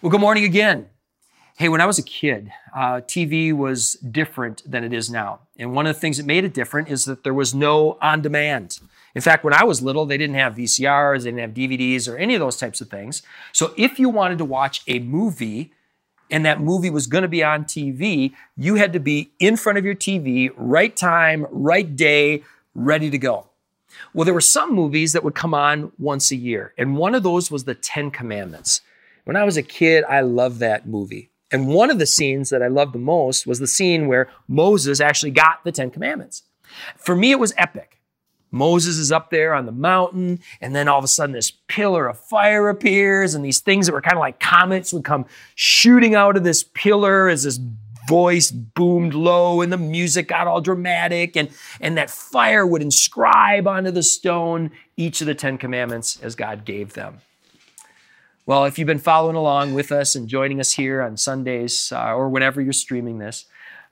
Well, good morning again. Hey, when I was a kid, uh, TV was different than it is now. And one of the things that made it different is that there was no on demand. In fact, when I was little, they didn't have VCRs, they didn't have DVDs or any of those types of things. So if you wanted to watch a movie and that movie was going to be on TV, you had to be in front of your TV, right time, right day, ready to go. Well, there were some movies that would come on once a year, and one of those was the Ten Commandments. When I was a kid, I loved that movie. And one of the scenes that I loved the most was the scene where Moses actually got the Ten Commandments. For me, it was epic. Moses is up there on the mountain, and then all of a sudden this pillar of fire appears, and these things that were kind of like comets would come shooting out of this pillar as this voice boomed low and the music got all dramatic, and, and that fire would inscribe onto the stone each of the Ten Commandments as God gave them. Well, if you've been following along with us and joining us here on Sundays uh, or whenever you're streaming this,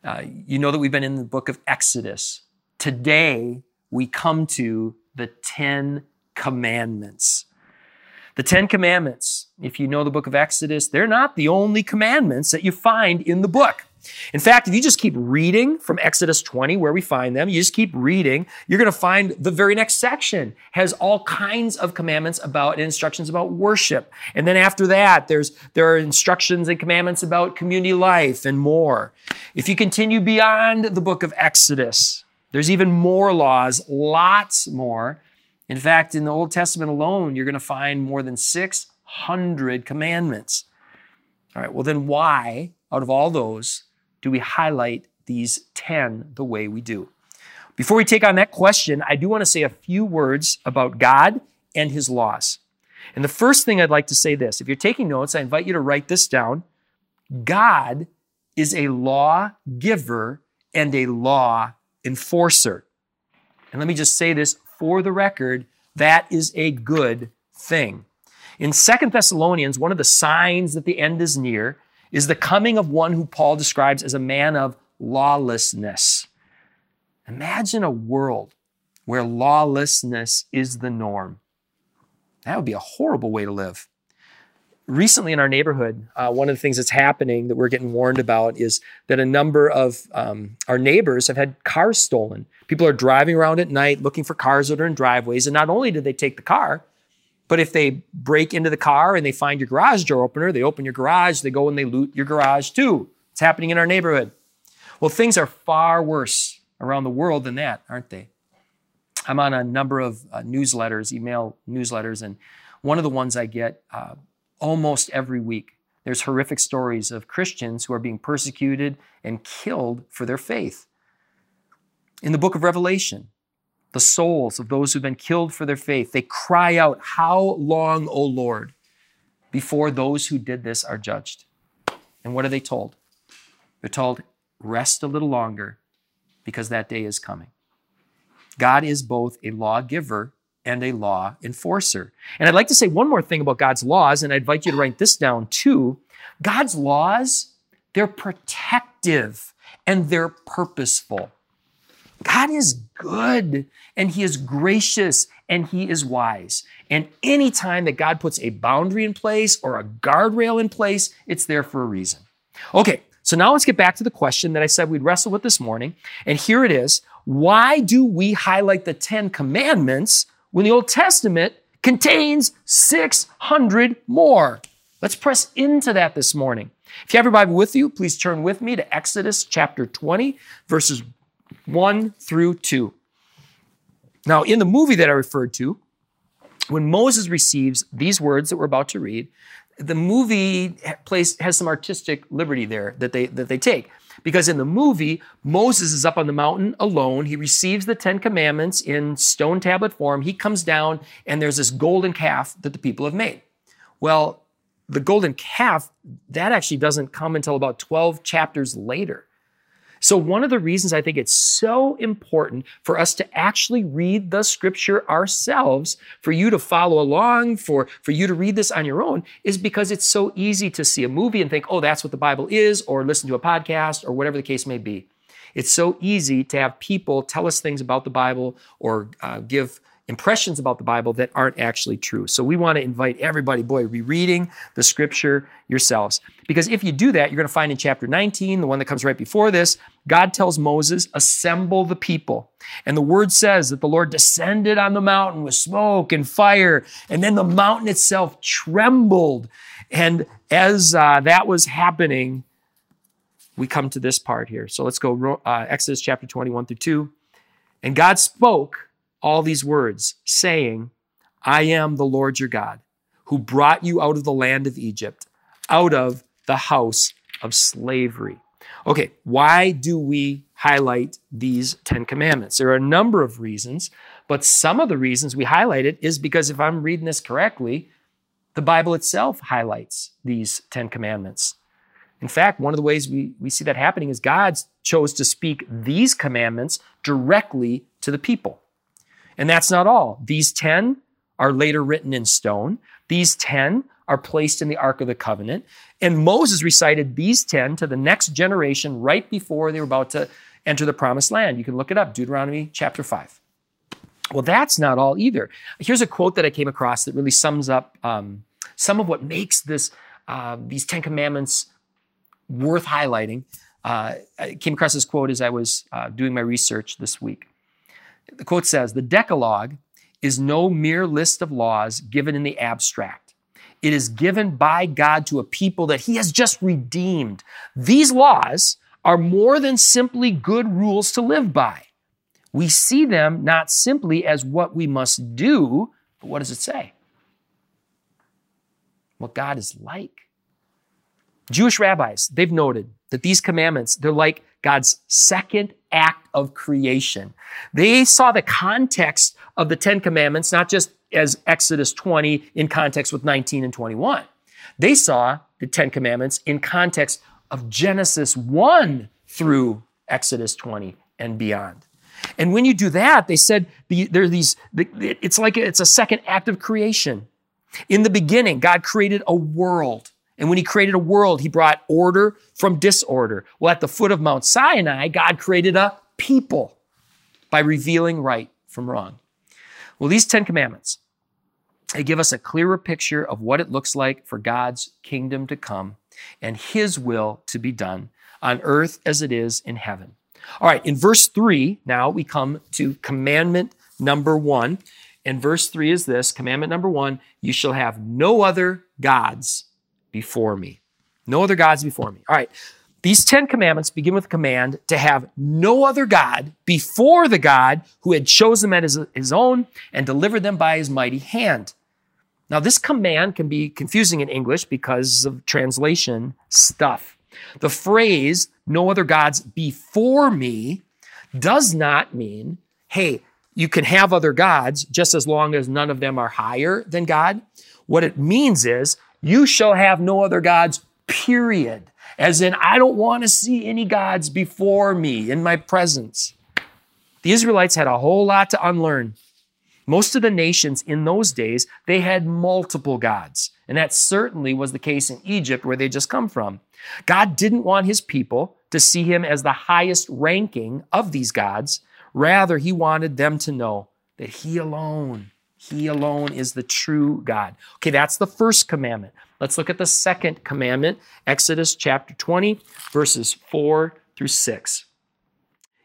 uh, you know that we've been in the book of Exodus. Today, we come to the Ten Commandments. The Ten Commandments, if you know the book of Exodus, they're not the only commandments that you find in the book. In fact, if you just keep reading from Exodus 20, where we find them, you just keep reading, you're going to find the very next section has all kinds of commandments about and instructions about worship. And then after that, there's there are instructions and commandments about community life and more. If you continue beyond the book of Exodus, there's even more laws, lots more. In fact, in the Old Testament alone, you're going to find more than 600 commandments. All right, well, then why, out of all those, do we highlight these 10 the way we do? Before we take on that question, I do want to say a few words about God and his laws. And the first thing I'd like to say this if you're taking notes, I invite you to write this down. God is a law giver and a law enforcer. And let me just say this for the record that is a good thing. In Second Thessalonians, one of the signs that the end is near is the coming of one who Paul describes as a man of lawlessness. Imagine a world where lawlessness is the norm. That would be a horrible way to live recently in our neighborhood, uh, one of the things that's happening that we're getting warned about is that a number of um, our neighbors have had cars stolen. People are driving around at night looking for cars that are in driveways. And not only do they take the car, but if they break into the car and they find your garage door opener, they open your garage, they go and they loot your garage too. It's happening in our neighborhood. Well, things are far worse around the world than that, aren't they? I'm on a number of uh, newsletters, email newsletters, and one of the ones I get uh, almost every week. There's horrific stories of Christians who are being persecuted and killed for their faith. In the book of Revelation, the souls of those who've been killed for their faith, they cry out, How long, O Lord, before those who did this are judged? And what are they told? They're told, Rest a little longer because that day is coming. God is both a lawgiver and a law enforcer. And I'd like to say one more thing about God's laws, and I invite you to write this down too. God's laws, they're protective and they're purposeful. God is good and He is gracious and He is wise. And anytime that God puts a boundary in place or a guardrail in place, it's there for a reason. Okay, so now let's get back to the question that I said we'd wrestle with this morning. And here it is Why do we highlight the Ten Commandments when the Old Testament contains 600 more. Let's press into that this morning. If you have your Bible with you, please turn with me to Exodus chapter 20, verses 1 through 2. Now, in the movie that I referred to, when Moses receives these words that we're about to read, the movie place has some artistic liberty there that they that they take. Because in the movie, Moses is up on the mountain alone. He receives the Ten Commandments in stone tablet form. He comes down, and there's this golden calf that the people have made. Well, the golden calf, that actually doesn't come until about 12 chapters later. So, one of the reasons I think it's so important for us to actually read the scripture ourselves, for you to follow along, for, for you to read this on your own, is because it's so easy to see a movie and think, oh, that's what the Bible is, or listen to a podcast, or whatever the case may be. It's so easy to have people tell us things about the Bible or uh, give impressions about the Bible that aren't actually true. So we want to invite everybody, boy, rereading the scripture yourselves. Because if you do that, you're going to find in chapter 19, the one that comes right before this, God tells Moses, assemble the people. And the word says that the Lord descended on the mountain with smoke and fire, and then the mountain itself trembled. And as uh, that was happening, we come to this part here. So let's go uh, Exodus chapter 21 through 2. And God spoke all these words, saying, I am the Lord your God, who brought you out of the land of Egypt, out of the house of slavery. Okay, why do we highlight these 10 commandments? There are a number of reasons, but some of the reasons we highlight it is because if I'm reading this correctly, the Bible itself highlights these 10 commandments. In fact, one of the ways we, we see that happening is God chose to speak these commandments directly to the people. And that's not all. These 10 are later written in stone. These 10 are placed in the Ark of the Covenant. And Moses recited these 10 to the next generation right before they were about to enter the promised land. You can look it up, Deuteronomy chapter 5. Well, that's not all either. Here's a quote that I came across that really sums up um, some of what makes this uh, these Ten Commandments worth highlighting. Uh, I came across this quote as I was uh, doing my research this week. The quote says The Decalogue is no mere list of laws given in the abstract. It is given by God to a people that He has just redeemed. These laws are more than simply good rules to live by. We see them not simply as what we must do, but what does it say? What God is like. Jewish rabbis, they've noted that these commandments, they're like God's second act of creation. They saw the context of the Ten Commandments, not just as Exodus 20 in context with 19 and 21. They saw the Ten Commandments in context of Genesis 1 through Exodus 20 and beyond. And when you do that, they said there are these, it's like it's a second act of creation. In the beginning, God created a world. And when he created a world, he brought order from disorder. Well, at the foot of Mount Sinai, God created a people by revealing right from wrong. Well, these 10 commandments, they give us a clearer picture of what it looks like for God's kingdom to come and his will to be done on earth as it is in heaven. All right, in verse 3, now we come to commandment number 1. And verse 3 is this commandment number 1 you shall have no other gods before me. No other gods before me. All right. These 10 commandments begin with a command to have no other God before the God who had chosen them as his own and delivered them by his mighty hand. Now, this command can be confusing in English because of translation stuff. The phrase, no other gods before me, does not mean, hey, you can have other gods just as long as none of them are higher than God. What it means is you shall have no other gods, period. As in, I don't want to see any gods before me in my presence. The Israelites had a whole lot to unlearn. Most of the nations in those days, they had multiple gods. And that certainly was the case in Egypt, where they just come from. God didn't want his people to see him as the highest ranking of these gods. Rather, he wanted them to know that he alone he alone is the true God. Okay, that's the first commandment. Let's look at the second commandment, Exodus chapter 20, verses 4 through 6.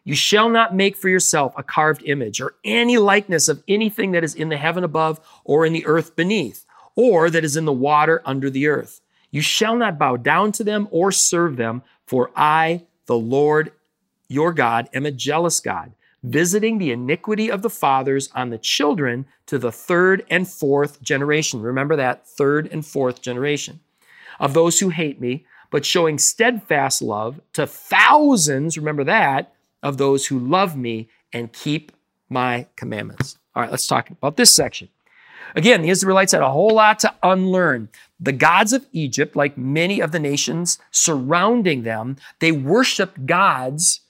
You shall not make for yourself a carved image or any likeness of anything that is in the heaven above or in the earth beneath or that is in the water under the earth. You shall not bow down to them or serve them, for I, the Lord your God, am a jealous God visiting the iniquity of the fathers on the children to the third and fourth generation. Remember that third and fourth generation of those who hate me, but showing steadfast love to thousands, remember that, of those who love me and keep my commandments. All right, let's talk about this section. Again, the Israelites had a whole lot to unlearn. The gods of Egypt, like many of the nations surrounding them, they worshiped gods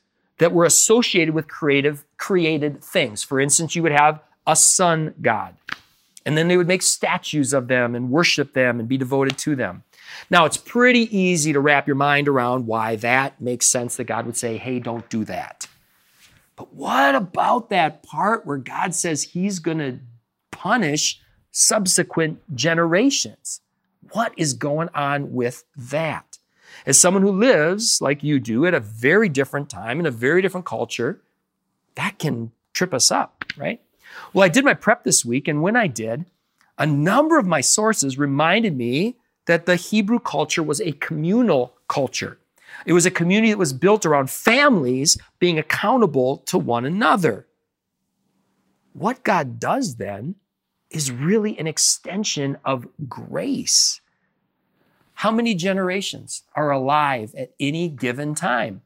that were associated with creative, created things. For instance, you would have a sun god, and then they would make statues of them and worship them and be devoted to them. Now, it's pretty easy to wrap your mind around why that makes sense that God would say, hey, don't do that. But what about that part where God says he's going to punish subsequent generations? What is going on with that? As someone who lives like you do at a very different time in a very different culture, that can trip us up, right? Well, I did my prep this week, and when I did, a number of my sources reminded me that the Hebrew culture was a communal culture. It was a community that was built around families being accountable to one another. What God does then is really an extension of grace. How many generations are alive at any given time?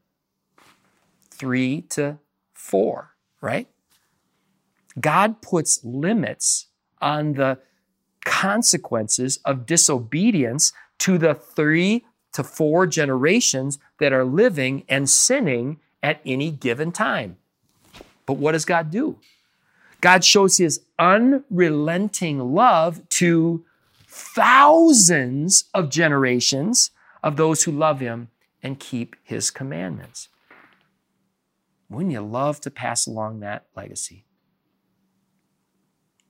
Three to four, right? God puts limits on the consequences of disobedience to the three to four generations that are living and sinning at any given time. But what does God do? God shows his unrelenting love to thousands of generations of those who love him and keep his commandments. Wouldn't you love to pass along that legacy?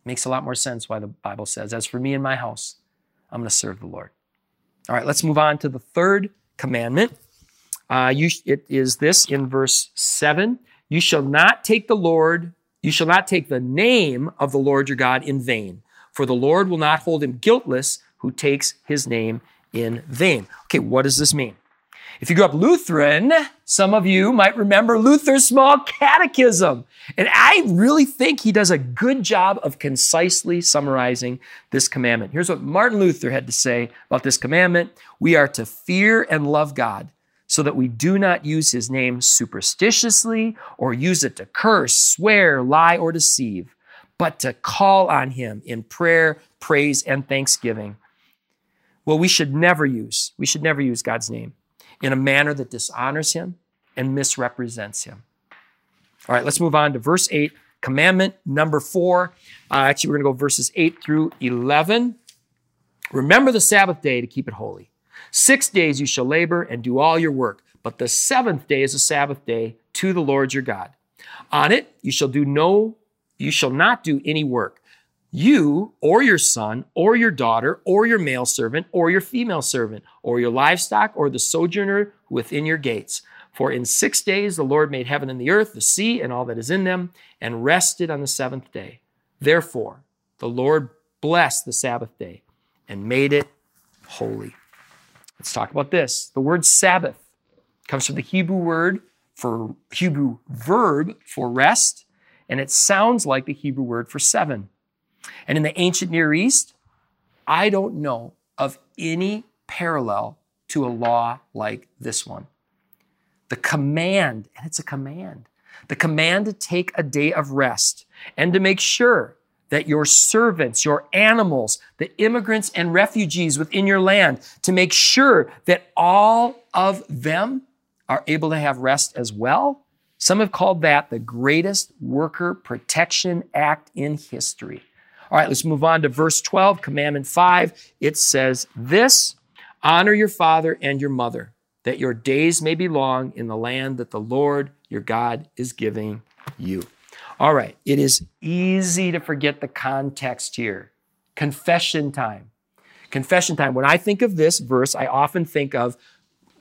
Makes a lot more sense why the Bible says, As for me and my house, I'm going to serve the Lord. All right, let's move on to the third commandment. Uh, you, it is this in verse 7 You shall not take the Lord, you shall not take the name of the Lord your God in vain, for the Lord will not hold him guiltless who takes his name in vain. Okay, what does this mean? If you grew up Lutheran, some of you might remember Luther's small catechism. And I really think he does a good job of concisely summarizing this commandment. Here's what Martin Luther had to say about this commandment We are to fear and love God so that we do not use his name superstitiously or use it to curse, swear, lie, or deceive, but to call on him in prayer, praise, and thanksgiving. Well, we should never use, we should never use God's name in a manner that dishonors him and misrepresents him. All right, let's move on to verse 8, commandment number four. Uh, actually, we're going to go verses 8 through 11. Remember the Sabbath day to keep it holy. Six days you shall labor and do all your work, but the seventh day is a Sabbath day to the Lord your God. On it you shall do no, you shall not do any work you or your son or your daughter or your male servant or your female servant or your livestock or the sojourner within your gates. For in six days the Lord made heaven and the earth, the sea, and all that is in them, and rested on the seventh day. Therefore, the Lord blessed the Sabbath day and made it holy. Let's talk about this. The word Sabbath comes from the Hebrew word for Hebrew verb for rest, and it sounds like the Hebrew word for seven. And in the ancient Near East, I don't know of any parallel to a law like this one. The command, and it's a command, the command to take a day of rest and to make sure that your servants, your animals, the immigrants and refugees within your land, to make sure that all of them are able to have rest as well. Some have called that the greatest worker protection act in history. All right, let's move on to verse 12, commandment 5. It says, This honor your father and your mother, that your days may be long in the land that the Lord your God is giving you. All right, it is easy to forget the context here. Confession time. Confession time. When I think of this verse, I often think of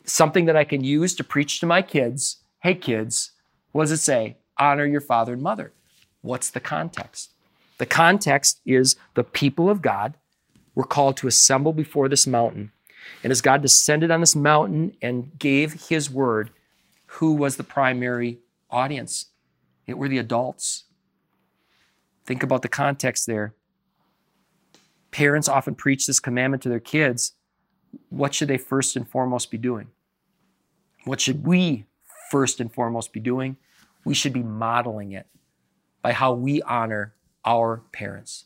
something that I can use to preach to my kids. Hey, kids, what does it say? Honor your father and mother. What's the context? The context is the people of God were called to assemble before this mountain. And as God descended on this mountain and gave his word, who was the primary audience? It were the adults. Think about the context there. Parents often preach this commandment to their kids. What should they first and foremost be doing? What should we first and foremost be doing? We should be modeling it by how we honor our parents.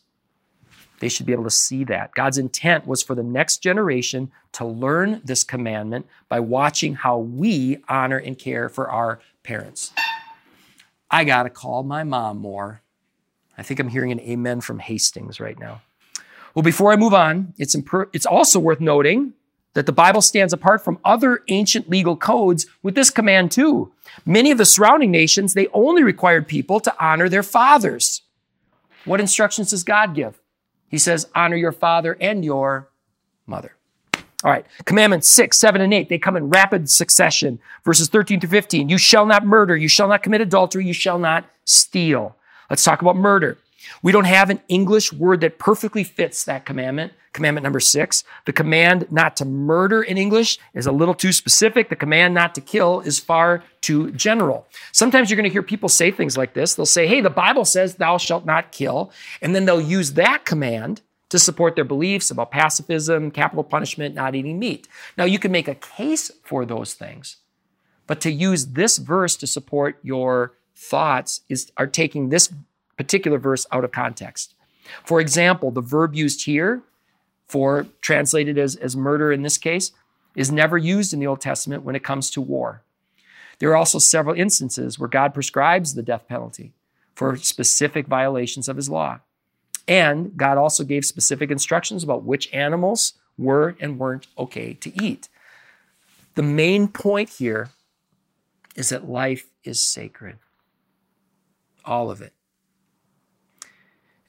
They should be able to see that. God's intent was for the next generation to learn this commandment by watching how we honor and care for our parents. I got to call my mom more. I think I'm hearing an amen from Hastings right now. Well, before I move on, it's, it's also worth noting that the Bible stands apart from other ancient legal codes with this command too. Many of the surrounding nations, they only required people to honor their fathers. What instructions does God give? He says, honor your father and your mother. All right, commandments six, seven, and eight, they come in rapid succession. Verses 13 through 15. You shall not murder, you shall not commit adultery, you shall not steal. Let's talk about murder. We don't have an English word that perfectly fits that commandment. Commandment number six. The command not to murder in English is a little too specific. The command not to kill is far too general. Sometimes you're going to hear people say things like this. They'll say, Hey, the Bible says thou shalt not kill. And then they'll use that command to support their beliefs about pacifism, capital punishment, not eating meat. Now, you can make a case for those things, but to use this verse to support your thoughts is are taking this particular verse out of context. For example, the verb used here for translated as, as murder in this case is never used in the Old Testament when it comes to war. There are also several instances where God prescribes the death penalty for specific violations of his law. And God also gave specific instructions about which animals were and weren't okay to eat. The main point here is that life is sacred. All of it.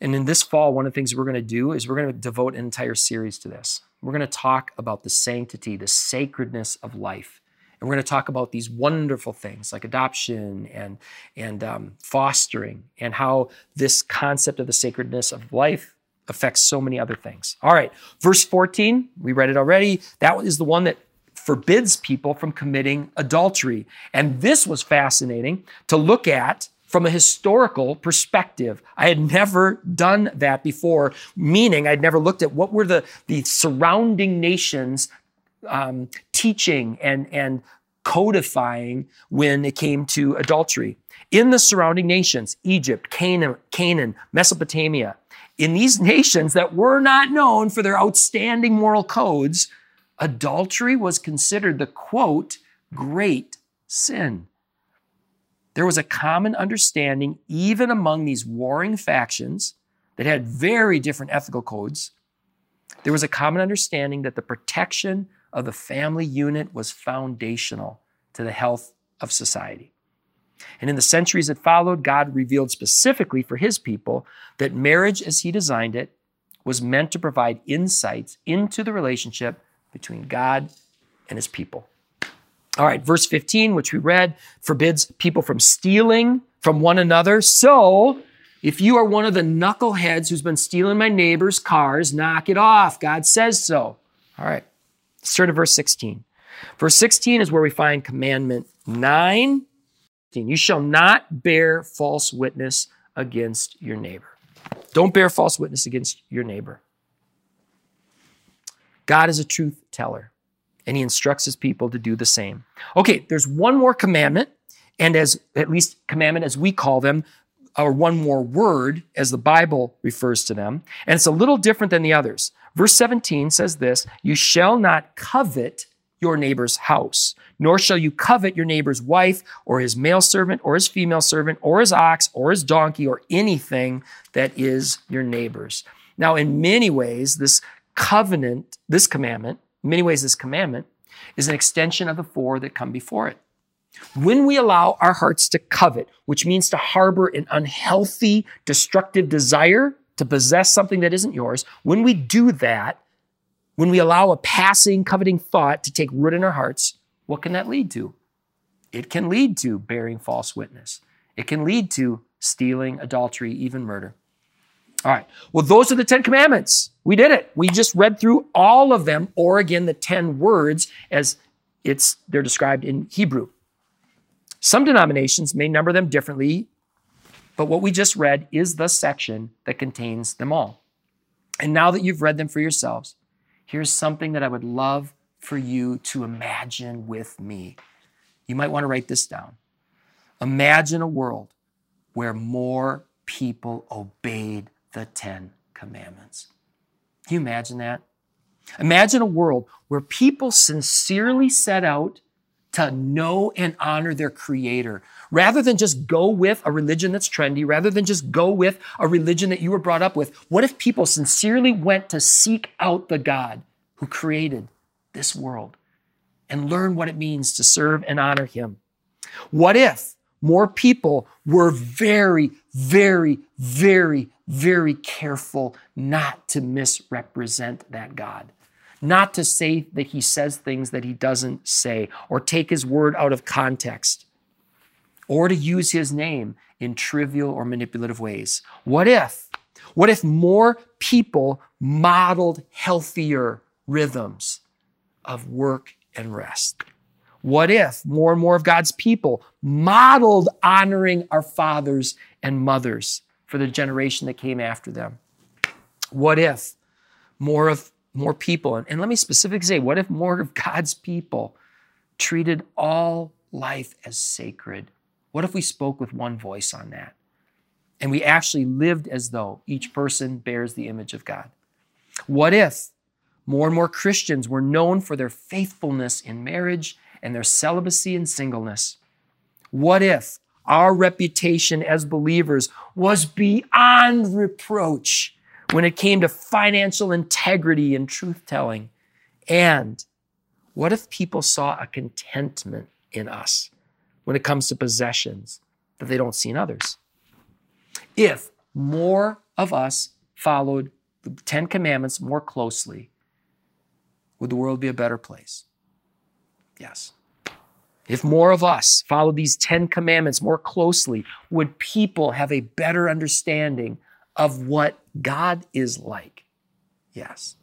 And in this fall, one of the things we're going to do is we're going to devote an entire series to this. We're going to talk about the sanctity, the sacredness of life. And we're going to talk about these wonderful things like adoption and, and um, fostering and how this concept of the sacredness of life affects so many other things. All right, verse 14, we read it already. That is the one that forbids people from committing adultery. And this was fascinating to look at from a historical perspective. I had never done that before, meaning I'd never looked at what were the, the surrounding nations um, teaching and, and codifying when it came to adultery. In the surrounding nations, Egypt, Canaan, Canaan, Mesopotamia, in these nations that were not known for their outstanding moral codes, adultery was considered the quote, great sin. There was a common understanding, even among these warring factions that had very different ethical codes. There was a common understanding that the protection of the family unit was foundational to the health of society. And in the centuries that followed, God revealed specifically for his people that marriage, as he designed it, was meant to provide insights into the relationship between God and his people. All right, verse 15, which we read, forbids people from stealing from one another. So, if you are one of the knuckleheads who's been stealing my neighbor's cars, knock it off. God says so. All right, let's turn to verse 16. Verse 16 is where we find commandment 9. You shall not bear false witness against your neighbor. Don't bear false witness against your neighbor. God is a truth teller and he instructs his people to do the same. Okay, there's one more commandment, and as at least commandment as we call them, or one more word as the Bible refers to them, and it's a little different than the others. Verse 17 says this You shall not covet your neighbor's house, nor shall you covet your neighbor's wife, or his male servant, or his female servant, or his ox, or his donkey, or anything that is your neighbor's. Now, in many ways, this covenant, this commandment, in many ways, this commandment is an extension of the four that come before it. When we allow our hearts to covet, which means to harbor an unhealthy, destructive desire to possess something that isn't yours, when we do that, when we allow a passing, coveting thought to take root in our hearts, what can that lead to? It can lead to bearing false witness. It can lead to stealing, adultery, even murder. All right. Well, those are the 10 commandments. We did it. We just read through all of them, or again, the 10 words as it's they're described in Hebrew. Some denominations may number them differently, but what we just read is the section that contains them all. And now that you've read them for yourselves, here's something that I would love for you to imagine with me. You might want to write this down. Imagine a world where more people obeyed the Ten Commandments. Can you imagine that? Imagine a world where people sincerely set out to know and honor their creator rather than just go with a religion that's trendy, rather than just go with a religion that you were brought up with. What if people sincerely went to seek out the God who created this world and learn what it means to serve and honor Him? What if more people were very, very, very, very careful not to misrepresent that God? Not to say that He says things that He doesn't say or take His word out of context or to use His name in trivial or manipulative ways. What if? What if more people modeled healthier rhythms of work and rest? What if more and more of God's people modeled honoring our fathers and mothers for the generation that came after them? What if more of more people, and let me specifically say, what if more of God's people treated all life as sacred? What if we spoke with one voice on that? And we actually lived as though each person bears the image of God. What if more and more Christians were known for their faithfulness in marriage and their celibacy and singleness? What if our reputation as believers was beyond reproach when it came to financial integrity and truth telling? And what if people saw a contentment in us when it comes to possessions that they don't see in others? If more of us followed the Ten Commandments more closely, would the world be a better place? Yes. If more of us follow these 10 commandments more closely, would people have a better understanding of what God is like? Yes.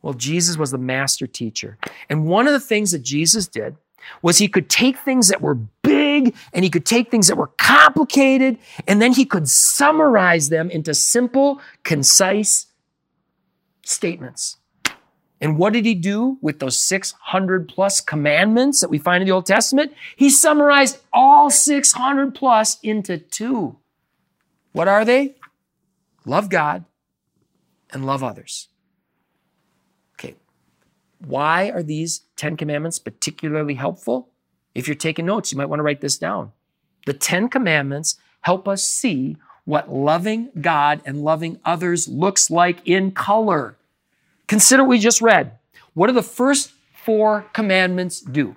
Well, Jesus was the master teacher. And one of the things that Jesus did was he could take things that were big and he could take things that were complicated and then he could summarize them into simple, concise statements. And what did he do with those 600 plus commandments that we find in the Old Testament? He summarized all 600 plus into two. What are they? Love God and love others. Okay. Why are these 10 commandments particularly helpful? If you're taking notes, you might want to write this down. The 10 commandments help us see what loving God and loving others looks like in color. Consider what we just read. What do the first four commandments do?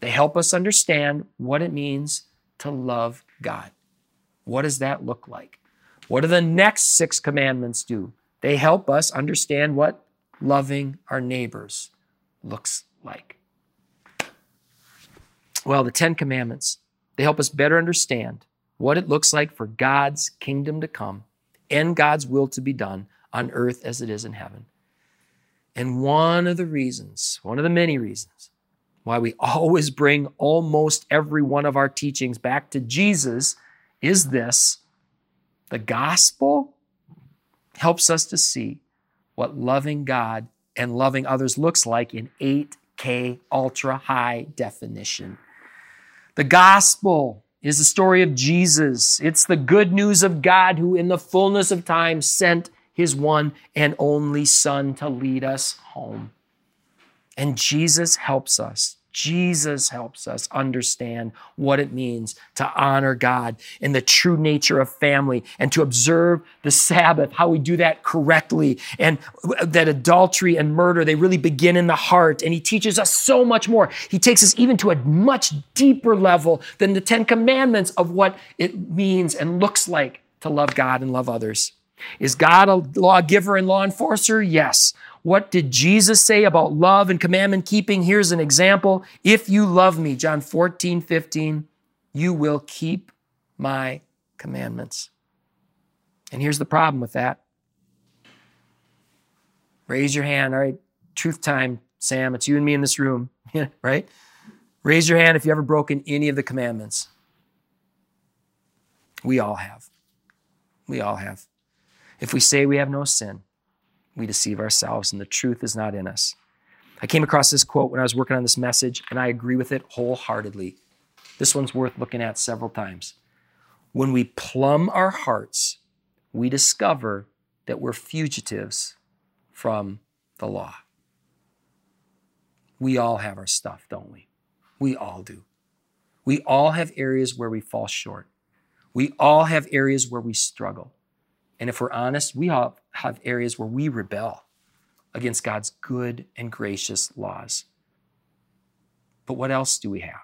They help us understand what it means to love God. What does that look like? What do the next six commandments do? They help us understand what loving our neighbors looks like. Well, the Ten Commandments, they help us better understand what it looks like for God's kingdom to come and God's will to be done on earth as it is in heaven. And one of the reasons, one of the many reasons, why we always bring almost every one of our teachings back to Jesus is this the gospel helps us to see what loving God and loving others looks like in 8K ultra high definition. The gospel is the story of Jesus. It's the good news of God who, in the fullness of time, sent his one and only Son to lead us home. And Jesus helps us. Jesus helps us understand what it means to honor God and the true nature of family and to observe the Sabbath, how we do that correctly, and that adultery and murder, they really begin in the heart. And he teaches us so much more. He takes us even to a much deeper level than the Ten Commandments of what it means and looks like to love God and love others. Is God a lawgiver and law enforcer? Yes. What did Jesus say about love and commandment keeping? Here's an example. If you love me, John 14, 15, you will keep my commandments. And here's the problem with that. Raise your hand. All right, truth time, Sam. It's you and me in this room, right? Raise your hand if you ever broken any of the commandments. We all have. We all have. If we say we have no sin, we deceive ourselves and the truth is not in us. I came across this quote when I was working on this message, and I agree with it wholeheartedly. This one's worth looking at several times. When we plumb our hearts, we discover that we're fugitives from the law. We all have our stuff, don't we? We all do. We all have areas where we fall short. We all have areas where we struggle. And if we're honest, we all have areas where we rebel against God's good and gracious laws. But what else do we have?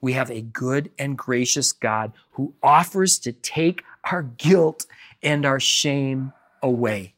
We have a good and gracious God who offers to take our guilt and our shame away.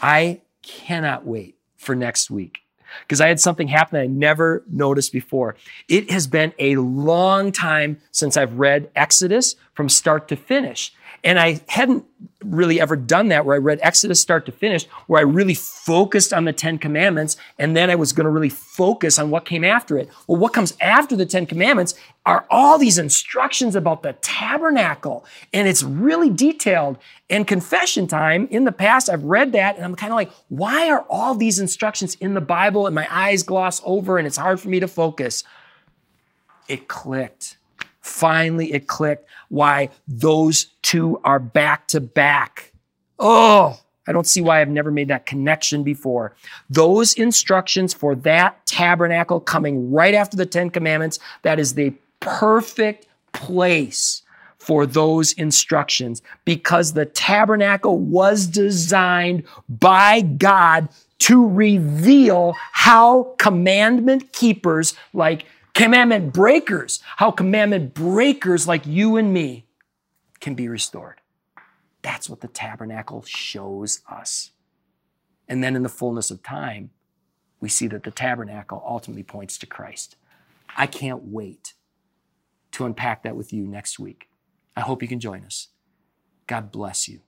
I cannot wait for next week because I had something happen I never noticed before. It has been a long time since I've read Exodus from start to finish. And I hadn't really ever done that where I read Exodus start to finish, where I really focused on the Ten Commandments, and then I was going to really focus on what came after it. Well, what comes after the Ten Commandments are all these instructions about the tabernacle, and it's really detailed. And confession time, in the past, I've read that, and I'm kind of like, why are all these instructions in the Bible? And my eyes gloss over, and it's hard for me to focus. It clicked Finally, it clicked why those two are back to back. Oh, I don't see why I've never made that connection before. Those instructions for that tabernacle coming right after the Ten Commandments, that is the perfect place for those instructions because the tabernacle was designed by God to reveal how commandment keepers like commandment breakers, how commandment breakers like you and me can be restored. That's what the tabernacle shows us. And then in the fullness of time, we see that the tabernacle ultimately points to Christ. I can't wait to unpack that with you next week. I hope you can join us. God bless you.